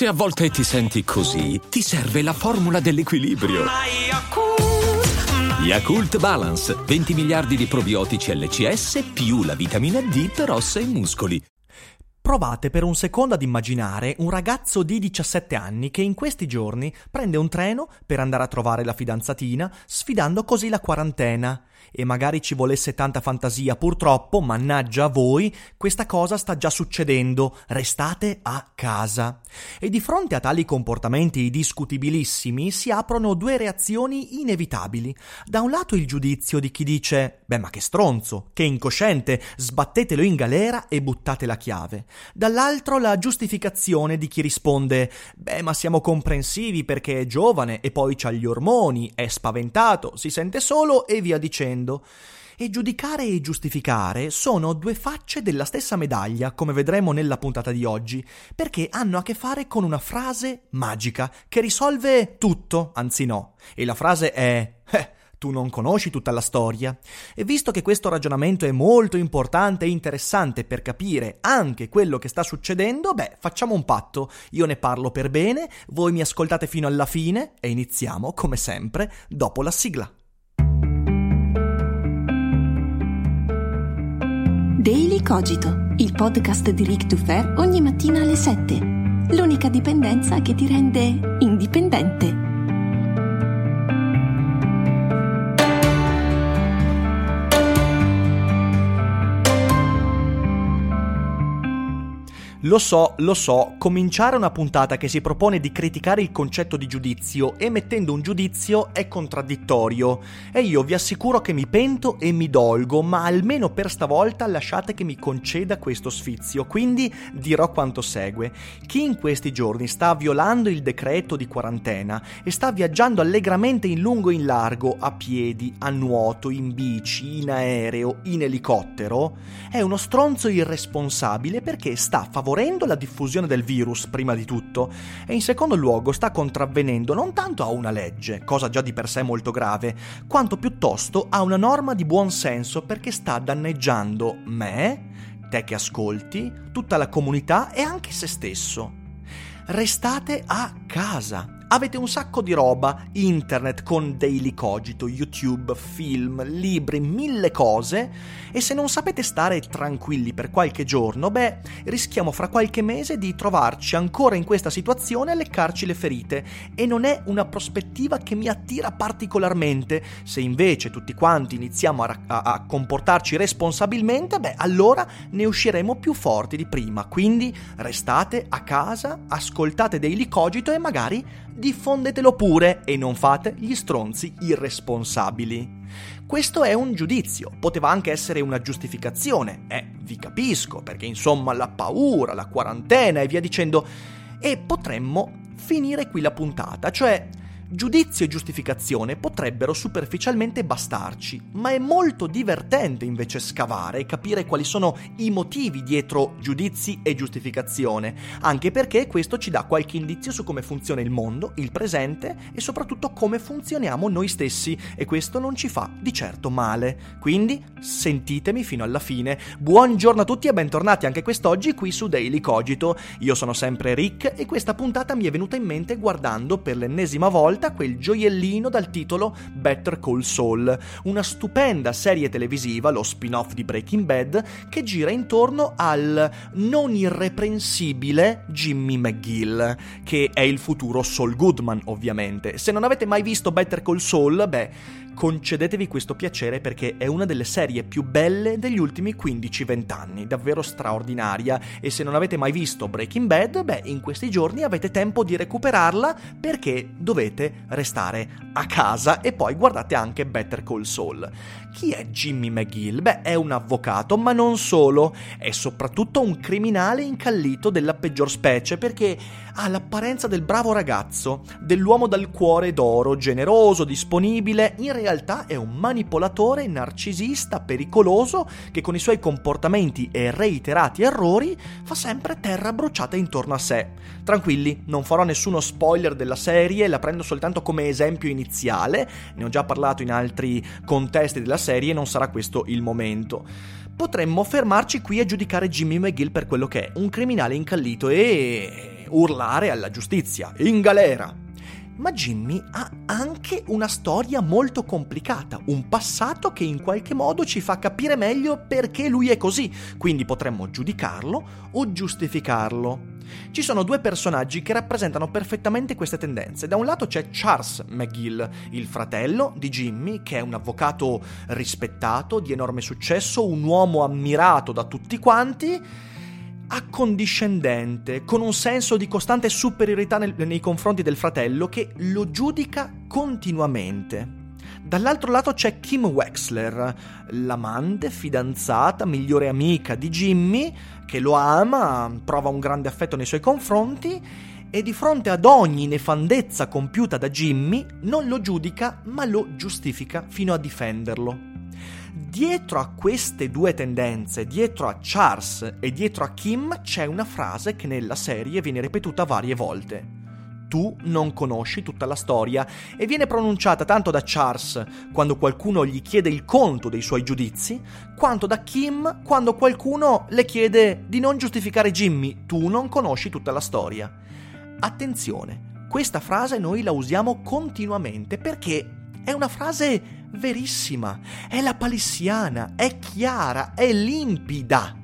Se a volte ti senti così, ti serve la formula dell'equilibrio. Yakult Balance, 20 miliardi di probiotici LCS più la vitamina D per ossa e muscoli. Provate per un secondo ad immaginare un ragazzo di 17 anni che in questi giorni prende un treno per andare a trovare la fidanzatina, sfidando così la quarantena e magari ci volesse tanta fantasia, purtroppo, mannaggia a voi, questa cosa sta già succedendo, restate a casa. E di fronte a tali comportamenti discutibilissimi si aprono due reazioni inevitabili. Da un lato il giudizio di chi dice Beh, ma che stronzo, che incosciente, sbattetelo in galera e buttate la chiave. Dall'altro la giustificazione di chi risponde Beh, ma siamo comprensivi perché è giovane e poi c'ha gli ormoni, è spaventato, si sente solo e via dicendo. E giudicare e giustificare sono due facce della stessa medaglia, come vedremo nella puntata di oggi, perché hanno a che fare con una frase magica che risolve tutto, anzi no. E la frase è eh, tu non conosci tutta la storia. E visto che questo ragionamento è molto importante e interessante per capire anche quello che sta succedendo, beh, facciamo un patto. Io ne parlo per bene, voi mi ascoltate fino alla fine e iniziamo, come sempre, dopo la sigla. Daily Cogito, il podcast di Rick Dufer ogni mattina alle 7. L'unica dipendenza che ti rende indipendente. Lo so, lo so, cominciare una puntata che si propone di criticare il concetto di giudizio emettendo un giudizio è contraddittorio e io vi assicuro che mi pento e mi dolgo, ma almeno per stavolta lasciate che mi conceda questo sfizio, quindi dirò quanto segue. Chi in questi giorni sta violando il decreto di quarantena e sta viaggiando allegramente in lungo e in largo, a piedi, a nuoto, in bici, in aereo, in elicottero, è uno stronzo irresponsabile perché sta favorendo favorendo la diffusione del virus prima di tutto e in secondo luogo sta contravvenendo non tanto a una legge, cosa già di per sé molto grave, quanto piuttosto a una norma di buon senso perché sta danneggiando me, te che ascolti, tutta la comunità e anche se stesso. Restate a casa Avete un sacco di roba, internet con Daily Cogito, YouTube, film, libri, mille cose e se non sapete stare tranquilli per qualche giorno, beh, rischiamo fra qualche mese di trovarci ancora in questa situazione a leccarci le ferite e non è una prospettiva che mi attira particolarmente. Se invece tutti quanti iniziamo a, a, a comportarci responsabilmente, beh, allora ne usciremo più forti di prima. Quindi restate a casa, ascoltate Daily Cogito e magari diffondetelo pure e non fate gli stronzi irresponsabili. Questo è un giudizio, poteva anche essere una giustificazione, eh, vi capisco, perché insomma la paura, la quarantena e via dicendo, e potremmo finire qui la puntata, cioè Giudizio e giustificazione potrebbero superficialmente bastarci, ma è molto divertente invece scavare e capire quali sono i motivi dietro giudizi e giustificazione, anche perché questo ci dà qualche indizio su come funziona il mondo, il presente e soprattutto come funzioniamo noi stessi e questo non ci fa di certo male. Quindi sentitemi fino alla fine. Buongiorno a tutti e bentornati anche quest'oggi qui su Daily Cogito. Io sono sempre Rick e questa puntata mi è venuta in mente guardando per l'ennesima volta volta quel gioiellino dal titolo Better Call Saul, una stupenda serie televisiva, lo spin-off di Breaking Bad, che gira intorno al non irreprensibile Jimmy McGill, che è il futuro Saul Goodman, ovviamente. Se non avete mai visto Better Call Saul, beh, concedetevi questo piacere perché è una delle serie più belle degli ultimi 15-20 anni, davvero straordinaria e se non avete mai visto Breaking Bad, beh, in questi giorni avete tempo di recuperarla perché dovete restare a casa e poi guardate anche Better Call Saul. Chi è Jimmy McGill? Beh, è un avvocato, ma non solo, è soprattutto un criminale incallito della peggior specie perché ha l'apparenza del bravo ragazzo, dell'uomo dal cuore d'oro, generoso, disponibile, in realtà è un manipolatore narcisista pericoloso che con i suoi comportamenti e reiterati errori fa sempre terra bruciata intorno a sé. Tranquilli, non farò nessuno spoiler della serie, la prendo soltanto come esempio iniziale, ne ho già parlato in altri contesti della serie, non sarà questo il momento. Potremmo fermarci qui a giudicare Jimmy McGill per quello che è, un criminale incallito e urlare alla giustizia, in galera. Ma Jimmy ha anche una storia molto complicata, un passato che in qualche modo ci fa capire meglio perché lui è così, quindi potremmo giudicarlo o giustificarlo. Ci sono due personaggi che rappresentano perfettamente queste tendenze. Da un lato c'è Charles McGill, il fratello di Jimmy, che è un avvocato rispettato, di enorme successo, un uomo ammirato da tutti quanti, accondiscendente, con un senso di costante superiorità nel, nei confronti del fratello che lo giudica continuamente. Dall'altro lato c'è Kim Wexler, l'amante, fidanzata, migliore amica di Jimmy, che lo ama, prova un grande affetto nei suoi confronti e di fronte ad ogni nefandezza compiuta da Jimmy non lo giudica ma lo giustifica fino a difenderlo. Dietro a queste due tendenze, dietro a Charles e dietro a Kim, c'è una frase che nella serie viene ripetuta varie volte tu non conosci tutta la storia e viene pronunciata tanto da Charles quando qualcuno gli chiede il conto dei suoi giudizi, quanto da Kim quando qualcuno le chiede di non giustificare Jimmy, tu non conosci tutta la storia. Attenzione, questa frase noi la usiamo continuamente perché è una frase verissima, è la palissiana, è chiara, è limpida.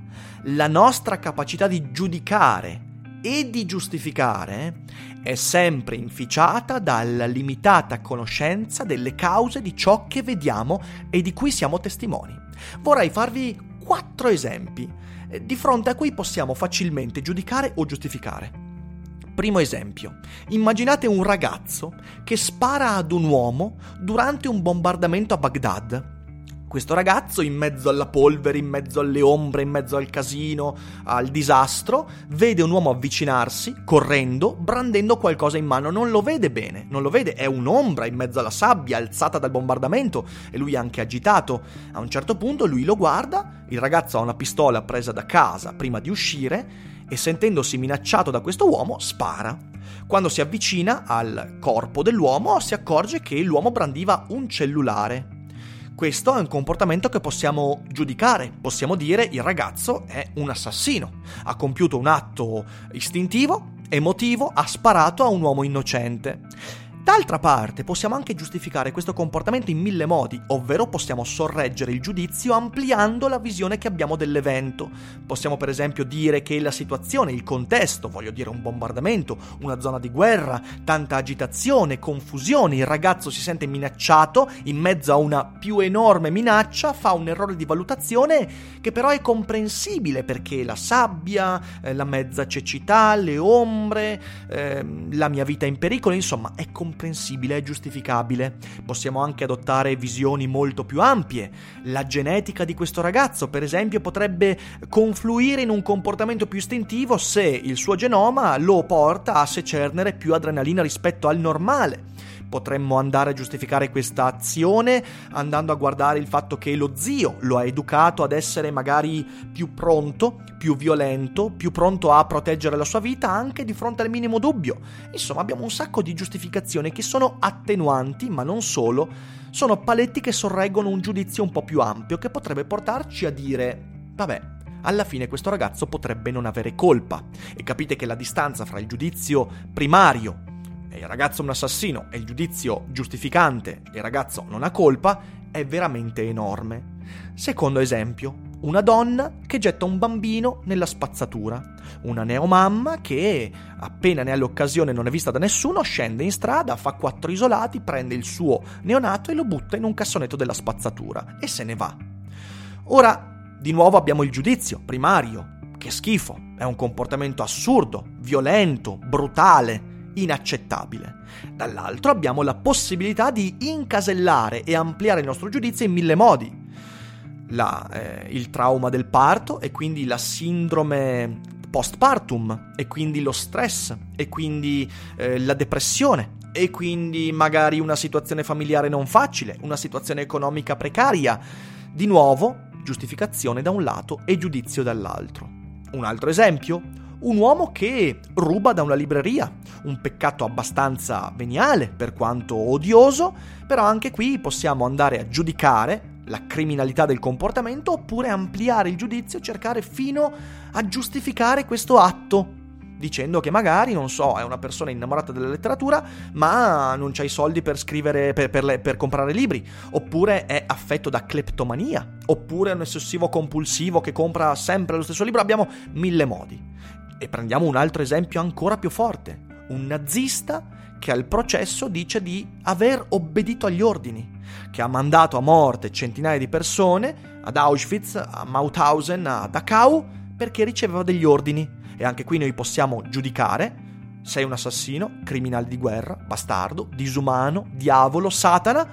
La nostra capacità di giudicare e di giustificare è sempre inficiata dalla limitata conoscenza delle cause di ciò che vediamo e di cui siamo testimoni. Vorrei farvi quattro esempi eh, di fronte a cui possiamo facilmente giudicare o giustificare. Primo esempio, immaginate un ragazzo che spara ad un uomo durante un bombardamento a Baghdad questo ragazzo, in mezzo alla polvere, in mezzo alle ombre, in mezzo al casino, al disastro, vede un uomo avvicinarsi, correndo, brandendo qualcosa in mano. Non lo vede bene, non lo vede, è un'ombra in mezzo alla sabbia, alzata dal bombardamento, e lui è anche agitato. A un certo punto lui lo guarda, il ragazzo ha una pistola presa da casa prima di uscire, e sentendosi minacciato da questo uomo, spara. Quando si avvicina al corpo dell'uomo, si accorge che l'uomo brandiva un cellulare questo è un comportamento che possiamo giudicare, possiamo dire il ragazzo è un assassino, ha compiuto un atto istintivo, emotivo, ha sparato a un uomo innocente. D'altra parte, possiamo anche giustificare questo comportamento in mille modi, ovvero possiamo sorreggere il giudizio ampliando la visione che abbiamo dell'evento. Possiamo per esempio dire che la situazione, il contesto, voglio dire un bombardamento, una zona di guerra, tanta agitazione, confusione, il ragazzo si sente minacciato in mezzo a una più enorme minaccia, fa un errore di valutazione che però è comprensibile perché la sabbia, eh, la mezza cecità, le ombre, eh, la mia vita in pericolo, insomma è comprensibile comprensibile e giustificabile. Possiamo anche adottare visioni molto più ampie. La genetica di questo ragazzo, per esempio, potrebbe confluire in un comportamento più istintivo se il suo genoma lo porta a secernere più adrenalina rispetto al normale potremmo andare a giustificare questa azione andando a guardare il fatto che lo zio lo ha educato ad essere magari più pronto, più violento, più pronto a proteggere la sua vita anche di fronte al minimo dubbio. Insomma, abbiamo un sacco di giustificazioni che sono attenuanti, ma non solo, sono paletti che sorreggono un giudizio un po' più ampio che potrebbe portarci a dire vabbè, alla fine questo ragazzo potrebbe non avere colpa. E capite che la distanza fra il giudizio primario il ragazzo è un assassino e il giudizio giustificante il ragazzo non ha colpa è veramente enorme. Secondo esempio, una donna che getta un bambino nella spazzatura, una neomamma che, appena ne ha l'occasione e non è vista da nessuno, scende in strada, fa quattro isolati, prende il suo neonato e lo butta in un cassonetto della spazzatura e se ne va. Ora, di nuovo abbiamo il giudizio primario. Che schifo, è un comportamento assurdo, violento, brutale, inaccettabile. Dall'altro abbiamo la possibilità di incasellare e ampliare il nostro giudizio in mille modi. La, eh, il trauma del parto e quindi la sindrome postpartum e quindi lo stress e quindi eh, la depressione e quindi magari una situazione familiare non facile, una situazione economica precaria. Di nuovo, giustificazione da un lato e giudizio dall'altro. Un altro esempio? Un uomo che ruba da una libreria, un peccato abbastanza veniale per quanto odioso, però anche qui possiamo andare a giudicare la criminalità del comportamento oppure ampliare il giudizio e cercare fino a giustificare questo atto. dicendo che magari, non so, è una persona innamorata della letteratura, ma non c'ha i soldi per scrivere, per, per, le, per comprare libri, oppure è affetto da cleptomania, oppure è un ossessivo compulsivo che compra sempre lo stesso libro, abbiamo mille modi. E prendiamo un altro esempio ancora più forte, un nazista che al processo dice di aver obbedito agli ordini, che ha mandato a morte centinaia di persone ad Auschwitz, a Mauthausen, a Dachau, perché riceveva degli ordini. E anche qui noi possiamo giudicare. Sei un assassino, criminale di guerra, bastardo, disumano, diavolo, satana,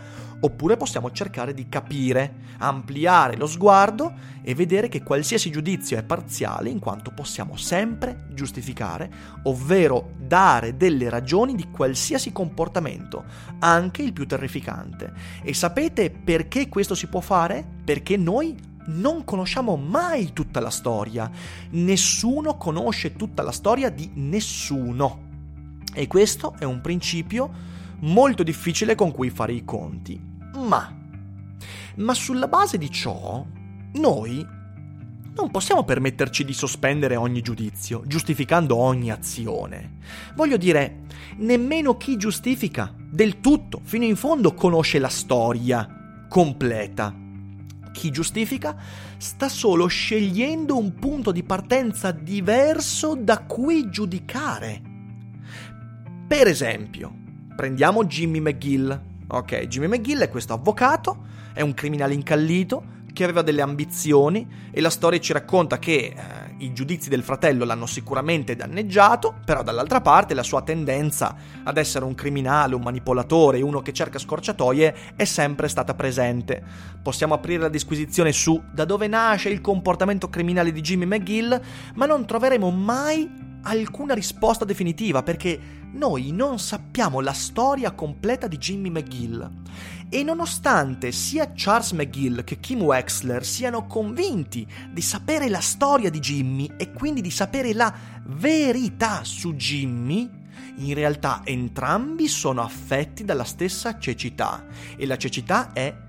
oppure possiamo cercare di capire, ampliare lo sguardo e vedere che qualsiasi giudizio è parziale in quanto possiamo sempre giustificare, ovvero dare delle ragioni di qualsiasi comportamento, anche il più terrificante. E sapete perché questo si può fare? Perché noi non conosciamo mai tutta la storia. Nessuno conosce tutta la storia di nessuno. E questo è un principio molto difficile con cui fare i conti. Ma, ma sulla base di ciò, noi non possiamo permetterci di sospendere ogni giudizio, giustificando ogni azione. Voglio dire, nemmeno chi giustifica del tutto, fino in fondo, conosce la storia completa. Chi giustifica sta solo scegliendo un punto di partenza diverso da cui giudicare. Per esempio, prendiamo Jimmy McGill, Ok, Jimmy McGill è questo avvocato, è un criminale incallito che aveva delle ambizioni e la storia ci racconta che eh, i giudizi del fratello l'hanno sicuramente danneggiato, però dall'altra parte la sua tendenza ad essere un criminale, un manipolatore, uno che cerca scorciatoie è sempre stata presente. Possiamo aprire la disquisizione su da dove nasce il comportamento criminale di Jimmy McGill, ma non troveremo mai alcuna risposta definitiva perché noi non sappiamo la storia completa di Jimmy McGill. E nonostante sia Charles McGill che Kim Wexler siano convinti di sapere la storia di Jimmy e quindi di sapere la verità su Jimmy, in realtà entrambi sono affetti dalla stessa cecità e la cecità è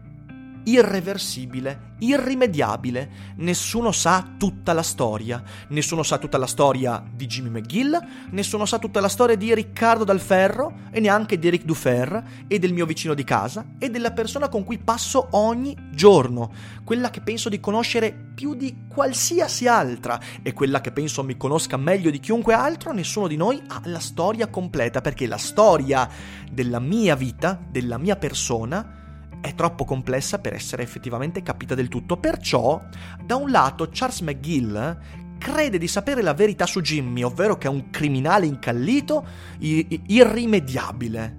irreversibile, irrimediabile. Nessuno sa tutta la storia. Nessuno sa tutta la storia di Jimmy McGill, nessuno sa tutta la storia di Riccardo Dalferro e neanche di Eric Dufer e del mio vicino di casa e della persona con cui passo ogni giorno, quella che penso di conoscere più di qualsiasi altra e quella che penso mi conosca meglio di chiunque altro, nessuno di noi ha la storia completa perché la storia della mia vita, della mia persona, è troppo complessa per essere effettivamente capita del tutto. Perciò, da un lato, Charles McGill crede di sapere la verità su Jimmy, ovvero che è un criminale incallito, irrimediabile,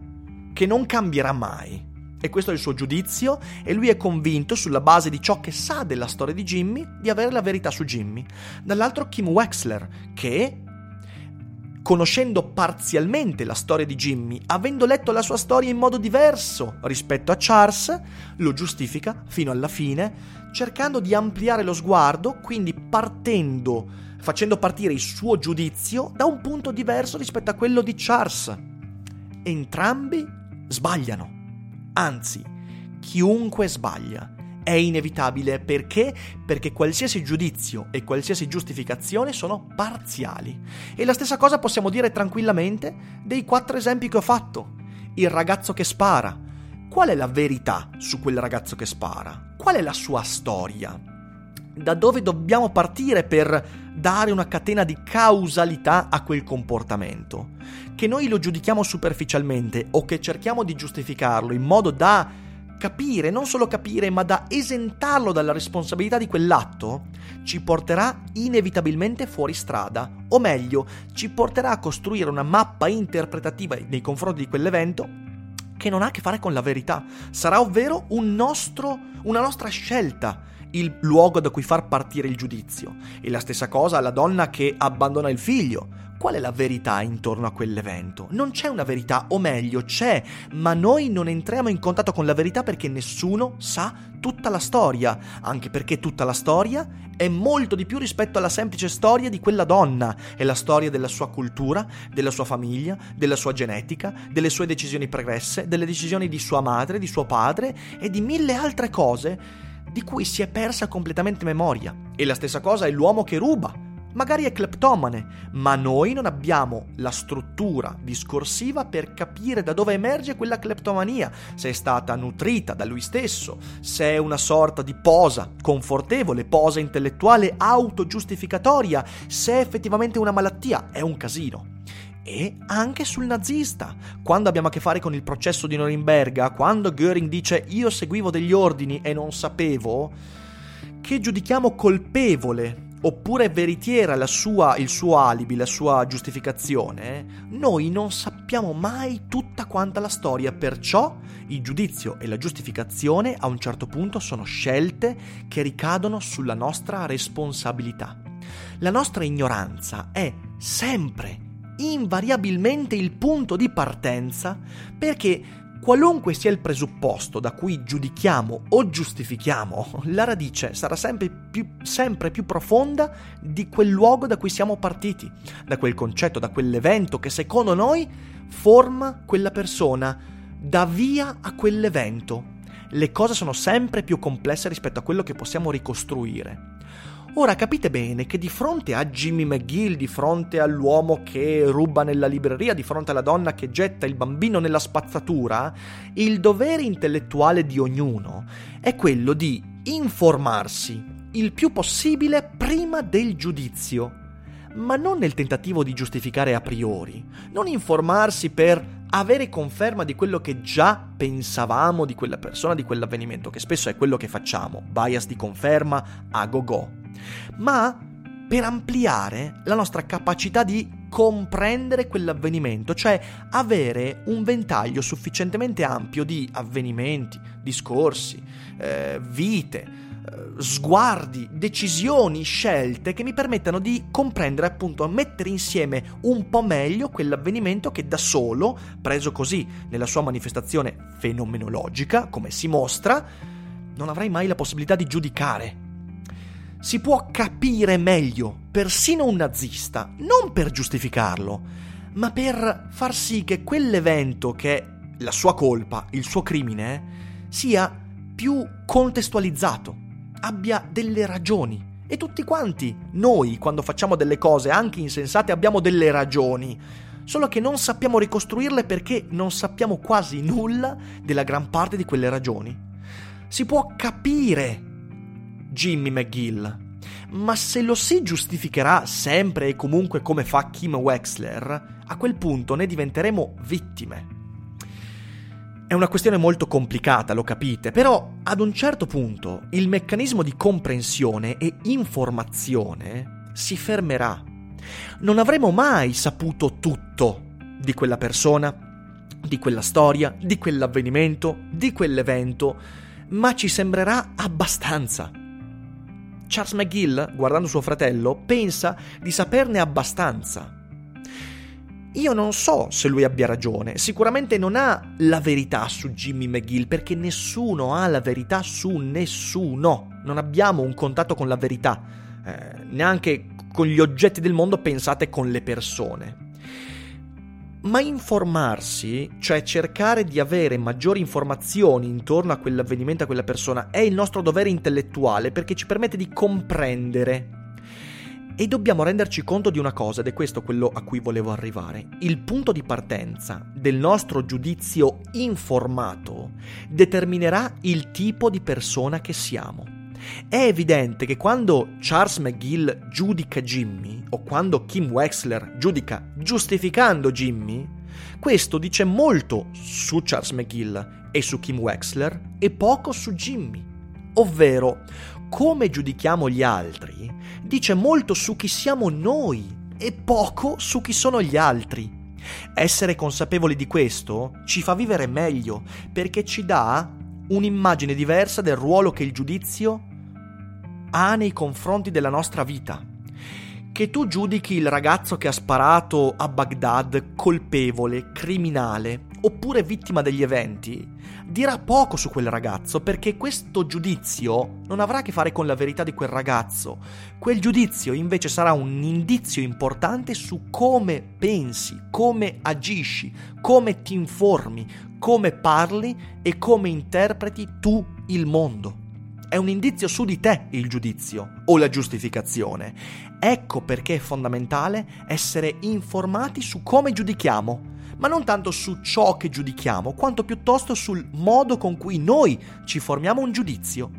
che non cambierà mai. E questo è il suo giudizio e lui è convinto, sulla base di ciò che sa della storia di Jimmy, di avere la verità su Jimmy. Dall'altro Kim Wexler, che conoscendo parzialmente la storia di Jimmy, avendo letto la sua storia in modo diverso rispetto a Charles, lo giustifica fino alla fine, cercando di ampliare lo sguardo, quindi partendo, facendo partire il suo giudizio da un punto diverso rispetto a quello di Charles. Entrambi sbagliano. Anzi, chiunque sbaglia è inevitabile perché? Perché qualsiasi giudizio e qualsiasi giustificazione sono parziali. E la stessa cosa possiamo dire tranquillamente dei quattro esempi che ho fatto. Il ragazzo che spara. Qual è la verità su quel ragazzo che spara? Qual è la sua storia? Da dove dobbiamo partire per dare una catena di causalità a quel comportamento? Che noi lo giudichiamo superficialmente o che cerchiamo di giustificarlo in modo da capire, non solo capire, ma da esentarlo dalla responsabilità di quell'atto, ci porterà inevitabilmente fuori strada, o meglio, ci porterà a costruire una mappa interpretativa nei confronti di quell'evento che non ha a che fare con la verità. Sarà ovvero un nostro, una nostra scelta il luogo da cui far partire il giudizio. E la stessa cosa alla donna che abbandona il figlio Qual è la verità intorno a quell'evento? Non c'è una verità, o meglio, c'è, ma noi non entriamo in contatto con la verità perché nessuno sa tutta la storia, anche perché tutta la storia è molto di più rispetto alla semplice storia di quella donna, è la storia della sua cultura, della sua famiglia, della sua genetica, delle sue decisioni pregresse, delle decisioni di sua madre, di suo padre e di mille altre cose di cui si è persa completamente memoria. E la stessa cosa è l'uomo che ruba, magari è cleptomane, ma noi non abbiamo la struttura discorsiva per capire da dove emerge quella cleptomania, se è stata nutrita da lui stesso, se è una sorta di posa confortevole, posa intellettuale autogiustificatoria, se è effettivamente una malattia, è un casino e anche sul nazista. Quando abbiamo a che fare con il processo di Norimberga, quando Göring dice io seguivo degli ordini e non sapevo, che giudichiamo colpevole oppure veritiera sua, il suo alibi, la sua giustificazione, noi non sappiamo mai tutta quanta la storia, perciò il giudizio e la giustificazione a un certo punto sono scelte che ricadono sulla nostra responsabilità. La nostra ignoranza è sempre invariabilmente il punto di partenza perché qualunque sia il presupposto da cui giudichiamo o giustifichiamo, la radice sarà sempre più, sempre più, profonda di quel luogo da cui siamo partiti, da quel concetto, da quell'evento che secondo noi forma quella persona, dà via a quell'evento. Le cose sono sempre più complesse rispetto a quello che possiamo ricostruire. Ora capite bene che di fronte a Jimmy McGill, di fronte all'uomo che ruba nella libreria, di fronte alla donna che getta il bambino nella spazzatura, il dovere intellettuale di ognuno è quello di informarsi il più possibile prima del giudizio ma non nel tentativo di giustificare a priori, non informarsi per avere conferma di quello che già pensavamo di quella persona, di quell'avvenimento, che spesso è quello che facciamo, bias di conferma a go-go, ma per ampliare la nostra capacità di comprendere quell'avvenimento, cioè avere un ventaglio sufficientemente ampio di avvenimenti, discorsi, eh, vite, sguardi, decisioni, scelte che mi permettano di comprendere appunto, mettere insieme un po' meglio quell'avvenimento che da solo, preso così nella sua manifestazione fenomenologica, come si mostra, non avrei mai la possibilità di giudicare. Si può capire meglio persino un nazista, non per giustificarlo, ma per far sì che quell'evento che è la sua colpa, il suo crimine, sia più contestualizzato abbia delle ragioni. E tutti quanti, noi, quando facciamo delle cose anche insensate, abbiamo delle ragioni. Solo che non sappiamo ricostruirle perché non sappiamo quasi nulla della gran parte di quelle ragioni. Si può capire Jimmy McGill, ma se lo si giustificherà sempre e comunque come fa Kim Wexler, a quel punto ne diventeremo vittime. È una questione molto complicata, lo capite, però ad un certo punto il meccanismo di comprensione e informazione si fermerà. Non avremo mai saputo tutto di quella persona, di quella storia, di quell'avvenimento, di quell'evento, ma ci sembrerà abbastanza. Charles McGill, guardando suo fratello, pensa di saperne abbastanza. Io non so se lui abbia ragione, sicuramente non ha la verità su Jimmy McGill perché nessuno ha la verità su nessuno, non abbiamo un contatto con la verità, eh, neanche con gli oggetti del mondo pensate con le persone. Ma informarsi, cioè cercare di avere maggiori informazioni intorno a quell'avvenimento, a quella persona, è il nostro dovere intellettuale perché ci permette di comprendere e dobbiamo renderci conto di una cosa, ed è questo quello a cui volevo arrivare. Il punto di partenza del nostro giudizio informato determinerà il tipo di persona che siamo. È evidente che quando Charles McGill giudica Jimmy, o quando Kim Wexler giudica giustificando Jimmy, questo dice molto su Charles McGill e su Kim Wexler e poco su Jimmy. Ovvero, come giudichiamo gli altri dice molto su chi siamo noi e poco su chi sono gli altri. Essere consapevoli di questo ci fa vivere meglio perché ci dà un'immagine diversa del ruolo che il giudizio ha nei confronti della nostra vita. Che tu giudichi il ragazzo che ha sparato a Baghdad colpevole, criminale, oppure vittima degli eventi, dirà poco su quel ragazzo perché questo giudizio non avrà a che fare con la verità di quel ragazzo. Quel giudizio invece sarà un indizio importante su come pensi, come agisci, come ti informi, come parli e come interpreti tu il mondo. È un indizio su di te il giudizio o la giustificazione. Ecco perché è fondamentale essere informati su come giudichiamo, ma non tanto su ciò che giudichiamo, quanto piuttosto sul modo con cui noi ci formiamo un giudizio.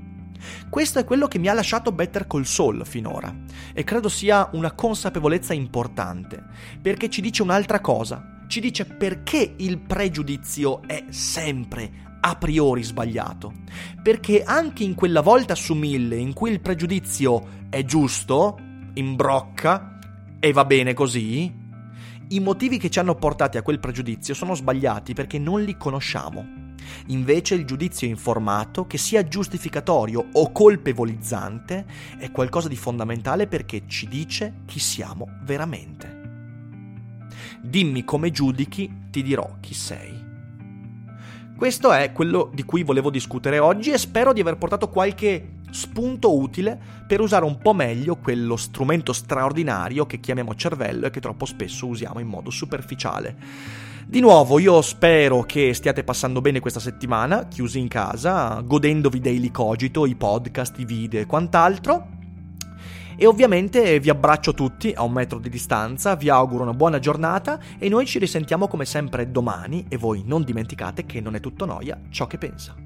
Questo è quello che mi ha lasciato Better Call Saul finora e credo sia una consapevolezza importante, perché ci dice un'altra cosa, ci dice perché il pregiudizio è sempre a priori sbagliato. Perché anche in quella volta su mille in cui il pregiudizio è giusto, imbrocca e va bene così, i motivi che ci hanno portati a quel pregiudizio sono sbagliati perché non li conosciamo. Invece il giudizio informato, che sia giustificatorio o colpevolizzante, è qualcosa di fondamentale perché ci dice chi siamo veramente. Dimmi come giudichi, ti dirò chi sei. Questo è quello di cui volevo discutere oggi e spero di aver portato qualche spunto utile per usare un po' meglio quello strumento straordinario che chiamiamo cervello e che troppo spesso usiamo in modo superficiale. Di nuovo, io spero che stiate passando bene questa settimana, chiusi in casa, godendovi dei cogito, i podcast, i video e quant'altro. E ovviamente vi abbraccio tutti a un metro di distanza, vi auguro una buona giornata e noi ci risentiamo come sempre domani e voi non dimenticate che non è tutto noia ciò che pensa.